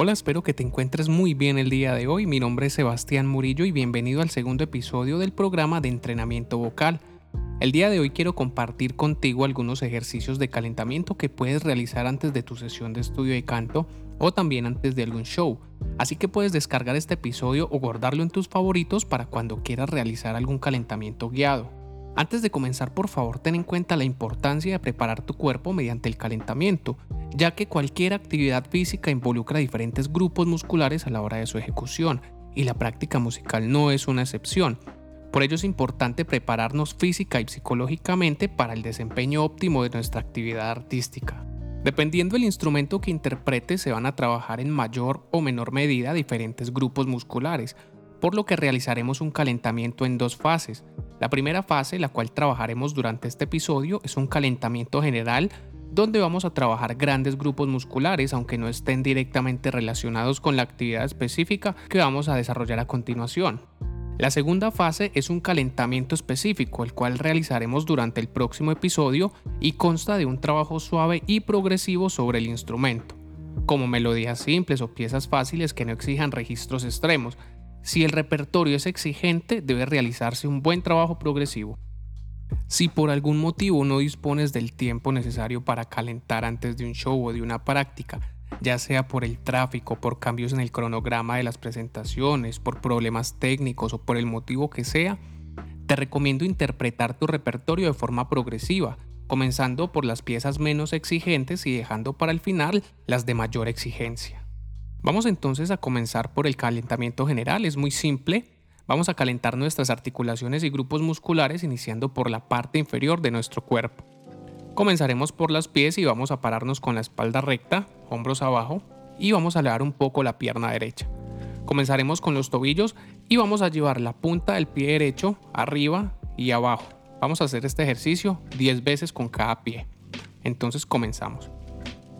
Hola, espero que te encuentres muy bien el día de hoy. Mi nombre es Sebastián Murillo y bienvenido al segundo episodio del programa de entrenamiento vocal. El día de hoy quiero compartir contigo algunos ejercicios de calentamiento que puedes realizar antes de tu sesión de estudio de canto o también antes de algún show. Así que puedes descargar este episodio o guardarlo en tus favoritos para cuando quieras realizar algún calentamiento guiado. Antes de comenzar, por favor, ten en cuenta la importancia de preparar tu cuerpo mediante el calentamiento, ya que cualquier actividad física involucra diferentes grupos musculares a la hora de su ejecución, y la práctica musical no es una excepción. Por ello es importante prepararnos física y psicológicamente para el desempeño óptimo de nuestra actividad artística. Dependiendo del instrumento que interpretes, se van a trabajar en mayor o menor medida diferentes grupos musculares, por lo que realizaremos un calentamiento en dos fases. La primera fase, la cual trabajaremos durante este episodio, es un calentamiento general donde vamos a trabajar grandes grupos musculares, aunque no estén directamente relacionados con la actividad específica que vamos a desarrollar a continuación. La segunda fase es un calentamiento específico, el cual realizaremos durante el próximo episodio y consta de un trabajo suave y progresivo sobre el instrumento, como melodías simples o piezas fáciles que no exijan registros extremos, si el repertorio es exigente, debe realizarse un buen trabajo progresivo. Si por algún motivo no dispones del tiempo necesario para calentar antes de un show o de una práctica, ya sea por el tráfico, por cambios en el cronograma de las presentaciones, por problemas técnicos o por el motivo que sea, te recomiendo interpretar tu repertorio de forma progresiva, comenzando por las piezas menos exigentes y dejando para el final las de mayor exigencia. Vamos entonces a comenzar por el calentamiento general, es muy simple. Vamos a calentar nuestras articulaciones y grupos musculares iniciando por la parte inferior de nuestro cuerpo. Comenzaremos por las pies y vamos a pararnos con la espalda recta, hombros abajo y vamos a elevar un poco la pierna derecha. Comenzaremos con los tobillos y vamos a llevar la punta del pie derecho arriba y abajo. Vamos a hacer este ejercicio 10 veces con cada pie. Entonces comenzamos.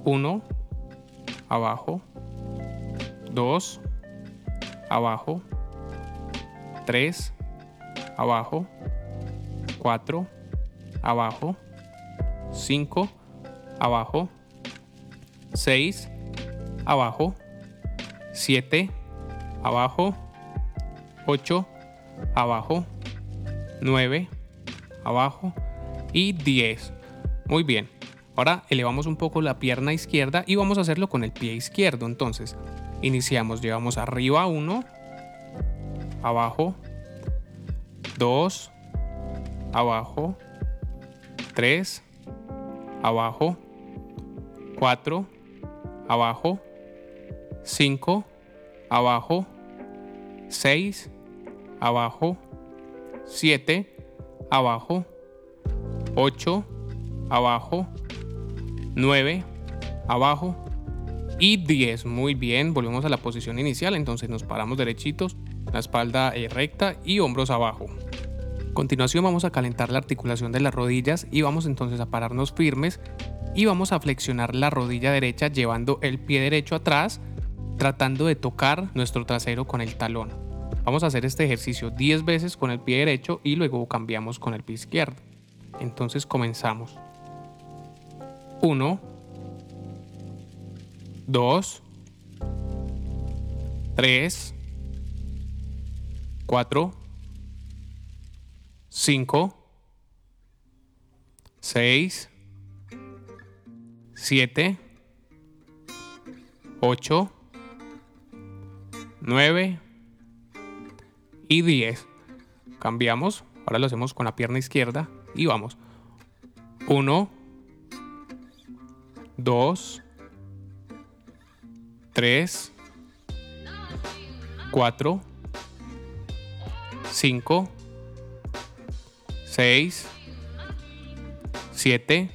1, abajo, 2, abajo, 3, abajo, 4, abajo, 5, abajo, 6, abajo, 7, abajo, 8, abajo, 9, abajo y 10. Muy bien. Ahora elevamos un poco la pierna izquierda y vamos a hacerlo con el pie izquierdo. Entonces, Iniciamos, llevamos arriba 1, abajo. 2, abajo. 3, abajo. 4, abajo. 5, abajo. 6, abajo. 7, abajo. 8, abajo. 9, abajo. Y 10. Muy bien, volvemos a la posición inicial, entonces nos paramos derechitos, la espalda eh, recta y hombros abajo. A continuación vamos a calentar la articulación de las rodillas y vamos entonces a pararnos firmes y vamos a flexionar la rodilla derecha llevando el pie derecho atrás, tratando de tocar nuestro trasero con el talón. Vamos a hacer este ejercicio 10 veces con el pie derecho y luego cambiamos con el pie izquierdo. Entonces comenzamos. 1 2, 3, 4, 5, 6, 7, 8, 9 y 10. Cambiamos. Ahora lo hacemos con la pierna izquierda y vamos. 1, 2, 3, 4, 5, 6, 7,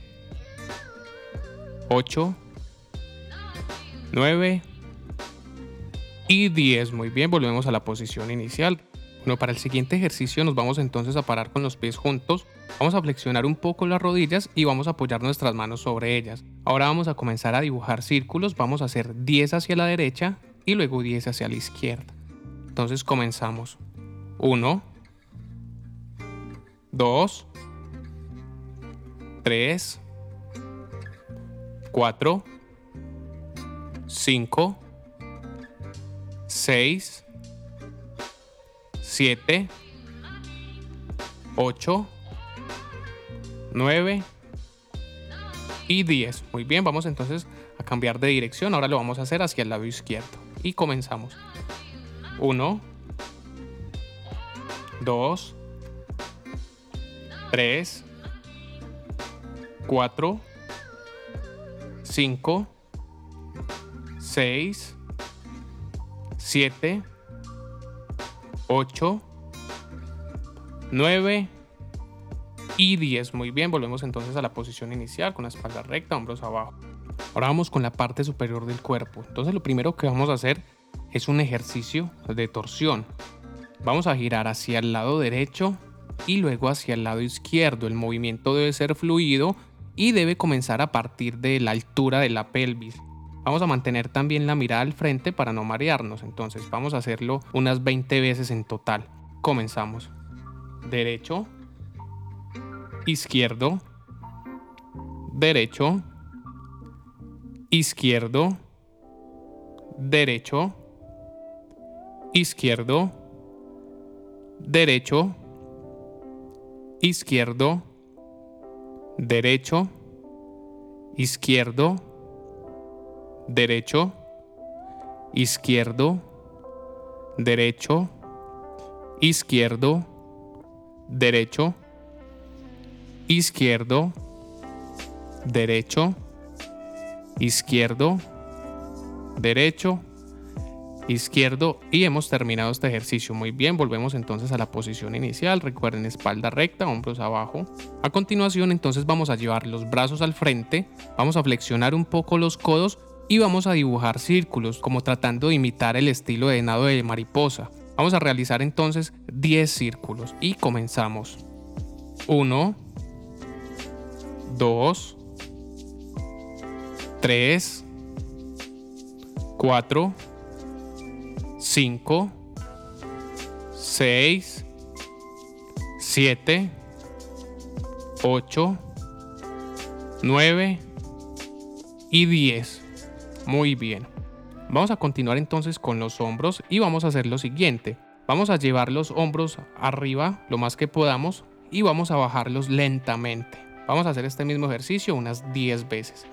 8, 9 y 10. Muy bien, volvemos a la posición inicial. Bueno, para el siguiente ejercicio nos vamos entonces a parar con los pies juntos Vamos a flexionar un poco las rodillas y vamos a apoyar nuestras manos sobre ellas. Ahora vamos a comenzar a dibujar círculos, vamos a hacer 10 hacia la derecha y luego 10 hacia la izquierda. Entonces comenzamos. 1, 2, 3, 4, 5, 6, 7, 8, 9 y 10. Muy bien, vamos entonces a cambiar de dirección. Ahora lo vamos a hacer hacia el lado izquierdo. Y comenzamos. 1, 2, 3, 4, 5, 6, 7, 8, 9 y 10. Muy bien, volvemos entonces a la posición inicial con la espalda recta, hombros abajo. Ahora vamos con la parte superior del cuerpo. Entonces lo primero que vamos a hacer es un ejercicio de torsión. Vamos a girar hacia el lado derecho y luego hacia el lado izquierdo. El movimiento debe ser fluido y debe comenzar a partir de la altura de la pelvis. Vamos a mantener también la mirada al frente para no marearnos. Entonces vamos a hacerlo unas 20 veces en total. Comenzamos. Derecho. Izquierdo. Derecho. Izquierdo. Derecho. Izquierdo. Derecho. Izquierdo. Derecho. Izquierdo derecho, izquierdo, derecho, izquierdo, derecho, izquierdo, derecho, izquierdo, derecho, izquierdo y hemos terminado este ejercicio muy bien volvemos entonces a la posición inicial recuerden espalda recta hombros abajo a continuación entonces vamos a llevar los brazos al frente vamos a flexionar un poco los codos y vamos a dibujar círculos como tratando de imitar el estilo de nado de mariposa. Vamos a realizar entonces 10 círculos y comenzamos. 1, 2, 3, 4, 5, 6, 7, 8, 9 y 10. Muy bien. Vamos a continuar entonces con los hombros y vamos a hacer lo siguiente. Vamos a llevar los hombros arriba lo más que podamos y vamos a bajarlos lentamente. Vamos a hacer este mismo ejercicio unas 10 veces.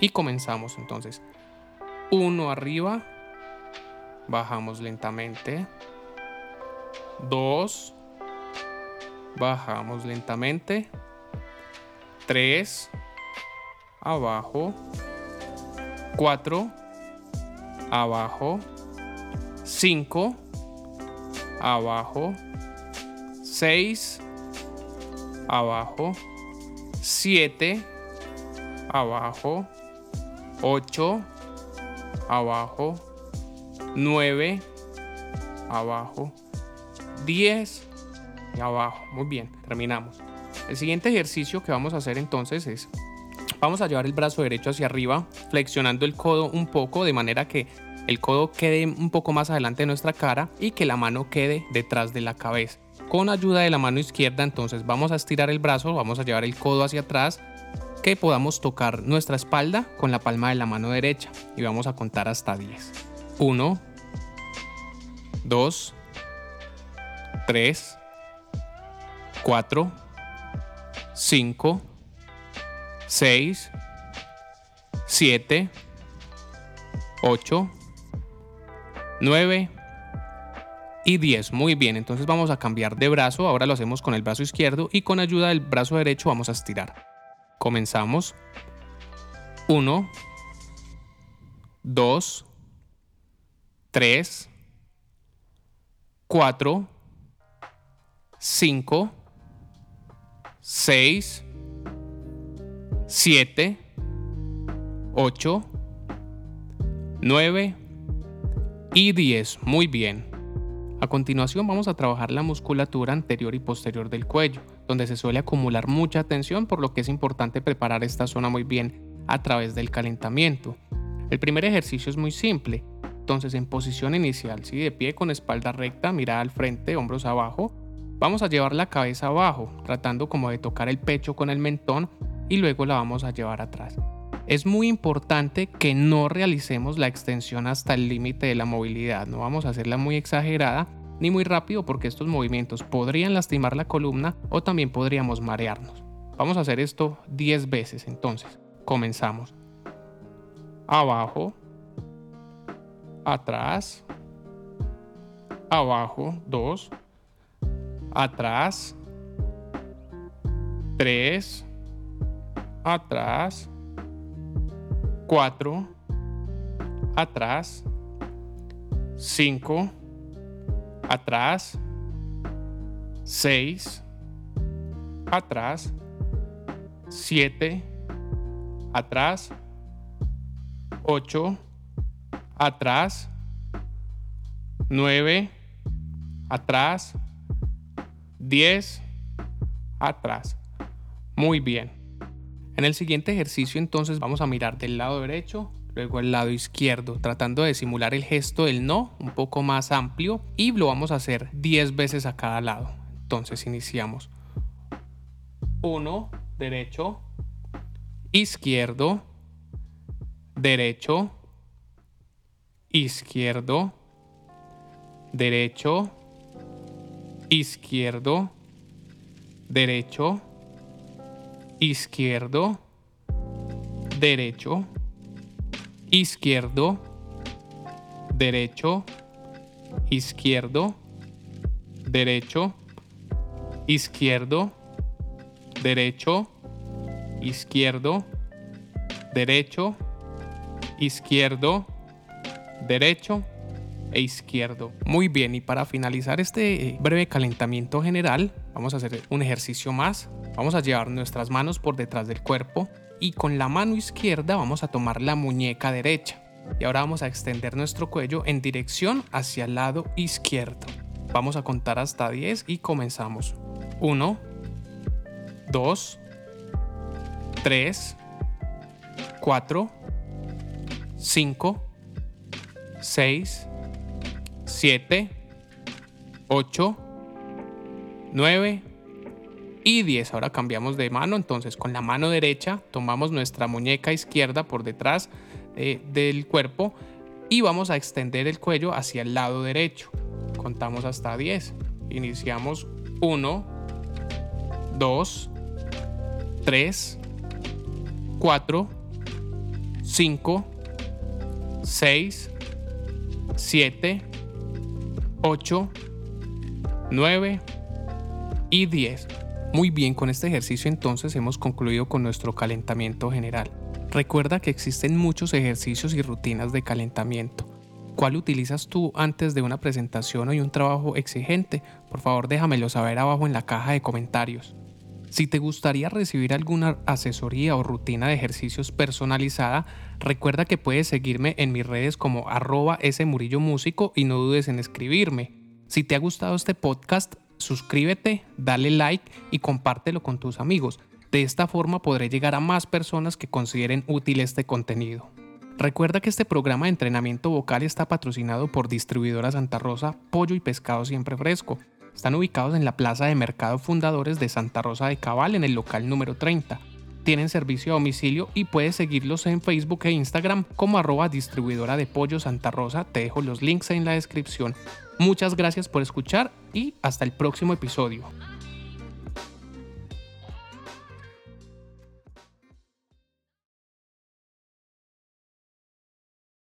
Y comenzamos entonces. Uno arriba. Bajamos lentamente. Dos. Bajamos lentamente. Tres. Abajo. 4, abajo, 5, abajo, 6, abajo, 7, abajo, 8, abajo, 9, abajo, 10 y abajo. Muy bien, terminamos. El siguiente ejercicio que vamos a hacer entonces es Vamos a llevar el brazo derecho hacia arriba, flexionando el codo un poco de manera que el codo quede un poco más adelante de nuestra cara y que la mano quede detrás de la cabeza. Con ayuda de la mano izquierda entonces vamos a estirar el brazo, vamos a llevar el codo hacia atrás, que podamos tocar nuestra espalda con la palma de la mano derecha y vamos a contar hasta 10. 1, 2, 3, 4, 5, 6, 7, 8, 9 y 10. Muy bien, entonces vamos a cambiar de brazo. Ahora lo hacemos con el brazo izquierdo y con ayuda del brazo derecho vamos a estirar. Comenzamos. 1, 2, 3, 4, 5, 6, 7, 8, 9 y 10. Muy bien. A continuación vamos a trabajar la musculatura anterior y posterior del cuello, donde se suele acumular mucha tensión, por lo que es importante preparar esta zona muy bien a través del calentamiento. El primer ejercicio es muy simple. Entonces en posición inicial, si de pie con espalda recta, mirada al frente, hombros abajo, vamos a llevar la cabeza abajo, tratando como de tocar el pecho con el mentón y luego la vamos a llevar atrás. Es muy importante que no realicemos la extensión hasta el límite de la movilidad, no vamos a hacerla muy exagerada ni muy rápido porque estos movimientos podrían lastimar la columna o también podríamos marearnos. Vamos a hacer esto 10 veces entonces. Comenzamos. Abajo, atrás, abajo, 2, atrás, 3, atrás, 4, atrás, 5, atrás, 6, atrás, 7, atrás, 8, atrás, 9, atrás, 10, atrás. Muy bien. En el siguiente ejercicio entonces vamos a mirar del lado derecho luego el lado izquierdo, tratando de simular el gesto del no un poco más amplio y lo vamos a hacer 10 veces a cada lado. Entonces iniciamos. 1, derecho, izquierdo, derecho, izquierdo, derecho, izquierdo, derecho, izquierdo, derecho, izquierdo, derecho, izquierdo, derecho, izquierdo, derecho, izquierdo, derecho, izquierdo, derecho e izquierdo. Muy bien, y para finalizar este eh, breve calentamiento general, vamos a hacer un ejercicio más. Vamos a llevar nuestras manos por detrás del cuerpo y con la mano izquierda vamos a tomar la muñeca derecha. Y ahora vamos a extender nuestro cuello en dirección hacia el lado izquierdo. Vamos a contar hasta 10 y comenzamos. 1, 2, 3, 4, 5, 6, 7, 8, 9, y 10. Ahora cambiamos de mano, entonces con la mano derecha tomamos nuestra muñeca izquierda por detrás eh, del cuerpo y vamos a extender el cuello hacia el lado derecho. Contamos hasta 10. Iniciamos 1, 2, 3, 4, 5, 6, 7, 8, 9 y 10. Muy bien, con este ejercicio entonces hemos concluido con nuestro calentamiento general. Recuerda que existen muchos ejercicios y rutinas de calentamiento. ¿Cuál utilizas tú antes de una presentación o un trabajo exigente? Por favor déjamelo saber abajo en la caja de comentarios. Si te gustaría recibir alguna asesoría o rutina de ejercicios personalizada, recuerda que puedes seguirme en mis redes como arroba murillo músico y no dudes en escribirme. Si te ha gustado este podcast, suscríbete, dale like y compártelo con tus amigos. De esta forma podré llegar a más personas que consideren útil este contenido. Recuerda que este programa de entrenamiento vocal está patrocinado por Distribuidora Santa Rosa, Pollo y Pescado Siempre Fresco. Están ubicados en la Plaza de Mercado Fundadores de Santa Rosa de Cabal en el local número 30. Tienen servicio a domicilio y puedes seguirlos en Facebook e Instagram como arroba distribuidora de pollo Santa Rosa. Te dejo los links en la descripción. Muchas gracias por escuchar y hasta el próximo episodio.